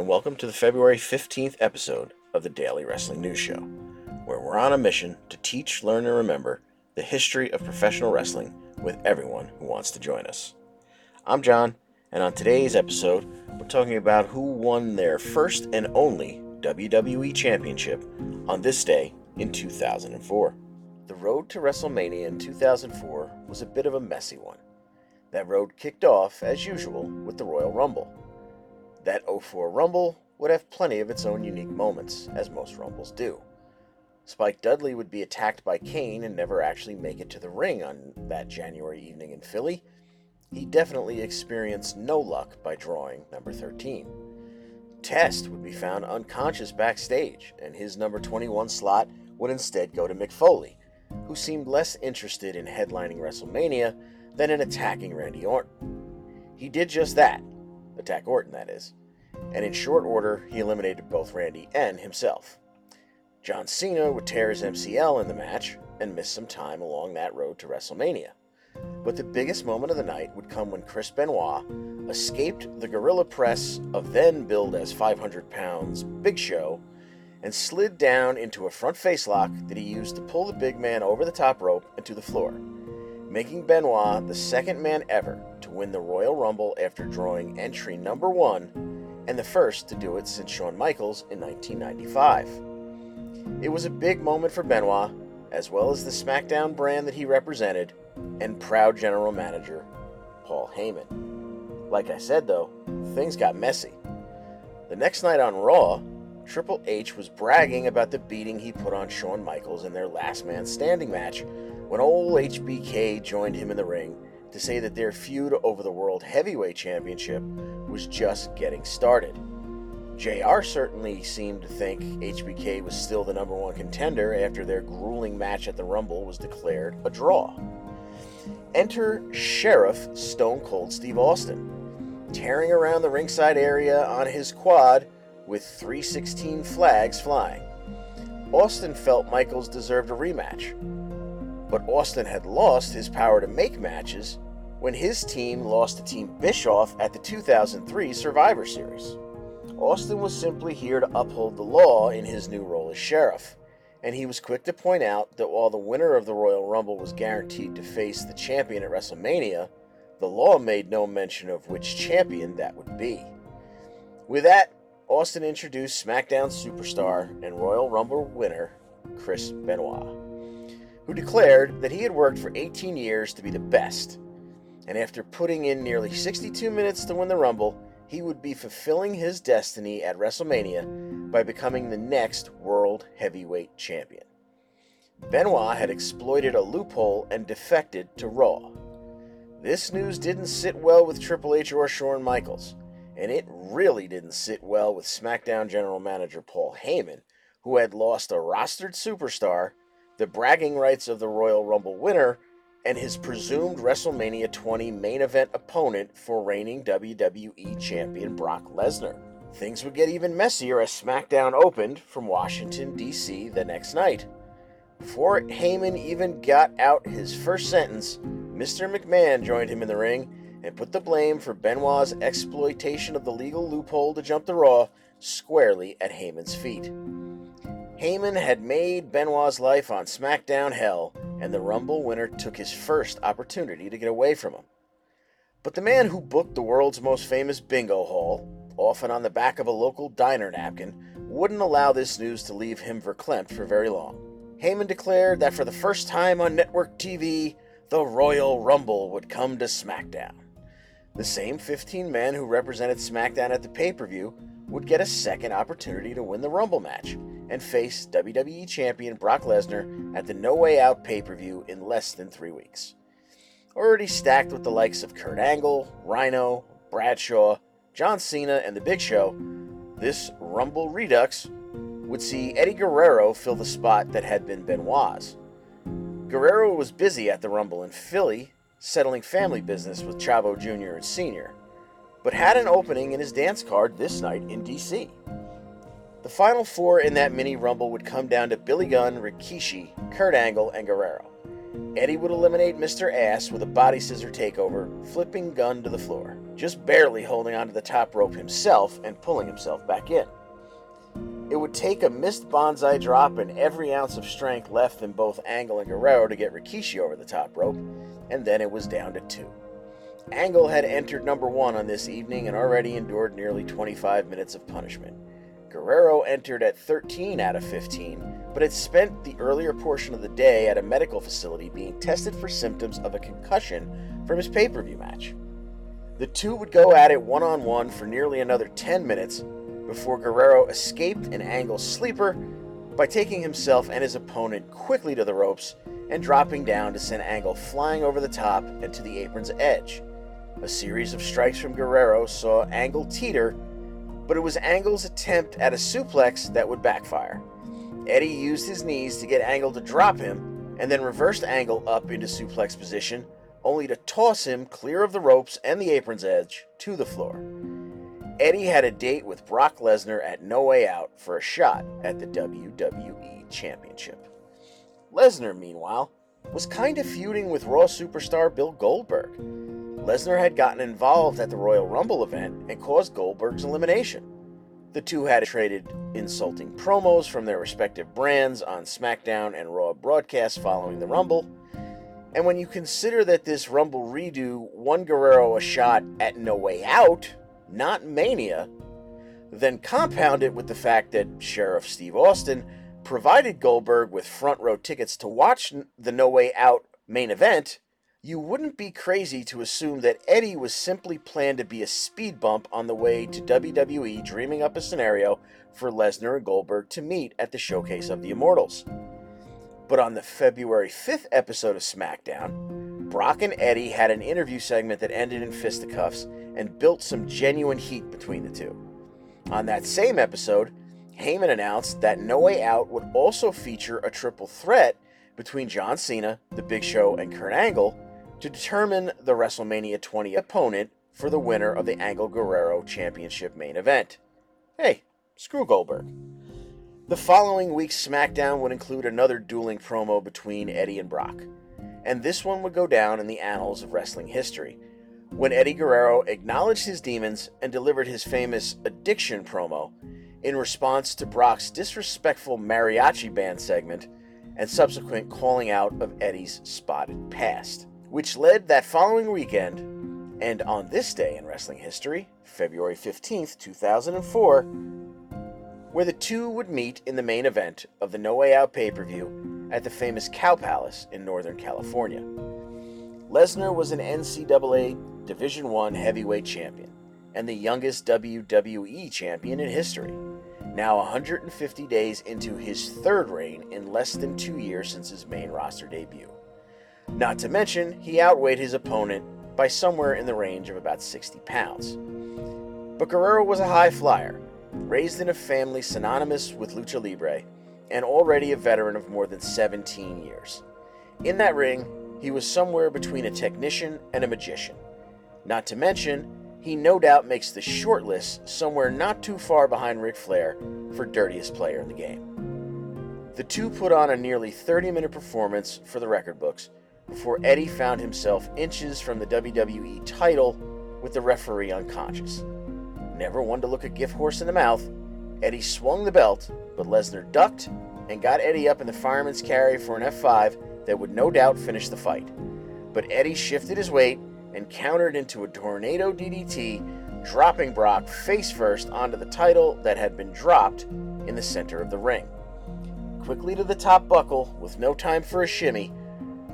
And welcome to the February 15th episode of the Daily Wrestling News Show, where we're on a mission to teach, learn, and remember the history of professional wrestling with everyone who wants to join us. I'm John, and on today's episode, we're talking about who won their first and only WWE Championship on this day in 2004. The road to WrestleMania in 2004 was a bit of a messy one. That road kicked off, as usual, with the Royal Rumble. That 04 Rumble would have plenty of its own unique moments, as most Rumbles do. Spike Dudley would be attacked by Kane and never actually make it to the ring on that January evening in Philly. He definitely experienced no luck by drawing number 13. Test would be found unconscious backstage, and his number 21 slot would instead go to Mick Foley, who seemed less interested in headlining WrestleMania than in attacking Randy Orton. He did just that, attack Orton, that is. And in short order, he eliminated both Randy and himself. John Cena would tear his MCL in the match and miss some time along that road to WrestleMania. But the biggest moment of the night would come when Chris Benoit escaped the gorilla press of then billed as 500 pounds Big Show and slid down into a front face lock that he used to pull the big man over the top rope and to the floor, making Benoit the second man ever win the Royal Rumble after drawing entry number one, and the first to do it since Shawn Michaels in 1995. It was a big moment for Benoit, as well as the SmackDown brand that he represented, and proud general manager Paul Heyman. Like I said though, things got messy. The next night on Raw, Triple H was bragging about the beating he put on Shawn Michaels in their last man standing match when old HBK joined him in the ring to say that their feud over the World Heavyweight Championship was just getting started. JR certainly seemed to think HBK was still the number one contender after their grueling match at the Rumble was declared a draw. Enter Sheriff Stone Cold Steve Austin, tearing around the ringside area on his quad with 316 flags flying. Austin felt Michaels deserved a rematch, but Austin had lost his power to make matches when his team lost to Team Bischoff at the 2003 Survivor Series. Austin was simply here to uphold the law in his new role as sheriff, and he was quick to point out that while the winner of the Royal Rumble was guaranteed to face the champion at WrestleMania, the law made no mention of which champion that would be. With that, Austin introduced SmackDown superstar and Royal Rumble winner Chris Benoit who declared that he had worked for 18 years to be the best. And after putting in nearly 62 minutes to win the Rumble, he would be fulfilling his destiny at WrestleMania by becoming the next World Heavyweight Champion. Benoit had exploited a loophole and defected to Raw. This news didn't sit well with Triple H or Shawn Michaels, and it really didn't sit well with SmackDown General Manager Paul Heyman, who had lost a rostered superstar the bragging rights of the Royal Rumble winner, and his presumed WrestleMania 20 main event opponent for reigning WWE Champion Brock Lesnar. Things would get even messier as SmackDown opened from Washington, D.C. the next night. Before Heyman even got out his first sentence, Mr. McMahon joined him in the ring and put the blame for Benoit's exploitation of the legal loophole to jump the Raw squarely at Heyman's feet. Heyman had made Benoit's life on SmackDown hell, and the Rumble winner took his first opportunity to get away from him. But the man who booked the world's most famous bingo hall, often on the back of a local diner napkin, wouldn't allow this news to leave him verklempt for very long. Heyman declared that for the first time on network TV, the Royal Rumble would come to SmackDown. The same 15 men who represented SmackDown at the pay per view would get a second opportunity to win the Rumble match and face WWE Champion Brock Lesnar at the No Way Out pay per view in less than three weeks. Already stacked with the likes of Kurt Angle, Rhino, Bradshaw, John Cena, and The Big Show, this Rumble Redux would see Eddie Guerrero fill the spot that had been Benoit's. Guerrero was busy at the Rumble in Philly, settling family business with Chavo Jr. and Sr., but had an opening in his dance card this night in DC. The final four in that mini rumble would come down to Billy Gunn, Rikishi, Kurt Angle, and Guerrero. Eddie would eliminate Mr. Ass with a body scissor takeover, flipping Gunn to the floor, just barely holding onto the top rope himself and pulling himself back in. It would take a missed banzai drop and every ounce of strength left in both Angle and Guerrero to get Rikishi over the top rope, and then it was down to two. Angle had entered number one on this evening and already endured nearly 25 minutes of punishment. Guerrero entered at 13 out of 15, but had spent the earlier portion of the day at a medical facility being tested for symptoms of a concussion from his pay per view match. The two would go at it one on one for nearly another 10 minutes before Guerrero escaped an angle sleeper by taking himself and his opponent quickly to the ropes and dropping down to send Angle flying over the top and to the apron's edge. A series of strikes from Guerrero saw Angle teeter, but it was Angle's attempt at a suplex that would backfire. Eddie used his knees to get Angle to drop him, and then reversed Angle up into suplex position, only to toss him clear of the ropes and the apron's edge to the floor. Eddie had a date with Brock Lesnar at No Way Out for a shot at the WWE Championship. Lesnar, meanwhile, was kind of feuding with Raw superstar Bill Goldberg. Lesnar had gotten involved at the Royal Rumble event and caused Goldberg's elimination. The two had traded insulting promos from their respective brands on SmackDown and Raw broadcasts following the Rumble. And when you consider that this Rumble redo won Guerrero a shot at No Way Out, not Mania, then compound it with the fact that Sheriff Steve Austin provided Goldberg with front row tickets to watch the No Way Out main event, you wouldn't be crazy to assume that Eddie was simply planned to be a speed bump on the way to WWE, dreaming up a scenario for Lesnar and Goldberg to meet at the Showcase of the Immortals. But on the February 5th episode of SmackDown, Brock and Eddie had an interview segment that ended in fisticuffs and built some genuine heat between the two. On that same episode, Heyman announced that No Way Out would also feature a triple threat between John Cena, The Big Show, and Kurt Angle to determine the WrestleMania 20 opponent for the winner of the Angle Guerrero Championship main event. Hey, screw Goldberg. The following week's SmackDown would include another dueling promo between Eddie and Brock, and this one would go down in the annals of wrestling history when Eddie Guerrero acknowledged his demons and delivered his famous addiction promo in response to Brock's disrespectful mariachi band segment and subsequent calling out of Eddie's spotted past which led that following weekend, and on this day in wrestling history, February 15th, 2004, where the two would meet in the main event of the No Way Out pay per view at the famous Cow Palace in Northern California. Lesnar was an NCAA Division I heavyweight champion and the youngest WWE champion in history, now 150 days into his third reign in less than two years since his main roster debut. Not to mention, he outweighed his opponent by somewhere in the range of about 60 pounds. But Guerrero was a high flyer, raised in a family synonymous with lucha libre, and already a veteran of more than 17 years. In that ring, he was somewhere between a technician and a magician. Not to mention, he no doubt makes the short list somewhere not too far behind Ric Flair for dirtiest player in the game. The two put on a nearly 30 minute performance for the record books before Eddie found himself inches from the WWE title with the referee unconscious. Never one to look a gift horse in the mouth, Eddie swung the belt, but Lesnar ducked and got Eddie up in the fireman's carry for an F5 that would no doubt finish the fight. But Eddie shifted his weight and countered into a tornado DDT, dropping Brock face first onto the title that had been dropped in the center of the ring. Quickly to the top buckle, with no time for a shimmy,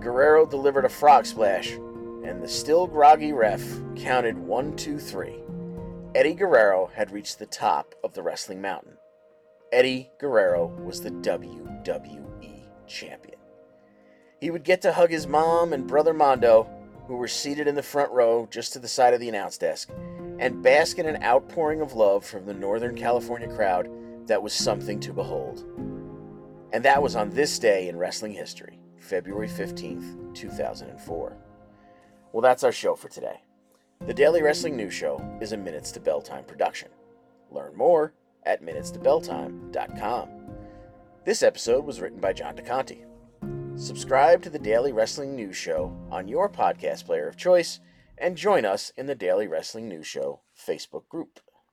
Guerrero delivered a frog splash, and the still groggy ref counted one, two, three. Eddie Guerrero had reached the top of the wrestling mountain. Eddie Guerrero was the WWE champion. He would get to hug his mom and brother Mando, who were seated in the front row just to the side of the announce desk, and bask in an outpouring of love from the Northern California crowd that was something to behold. And that was on this day in wrestling history. February 15th, 2004. Well, that's our show for today. The Daily Wrestling News Show is a Minutes to Bell Time production. Learn more at minutestobelltime.com. This episode was written by John DeConti. Subscribe to the Daily Wrestling News Show on your podcast player of choice and join us in the Daily Wrestling News Show Facebook group.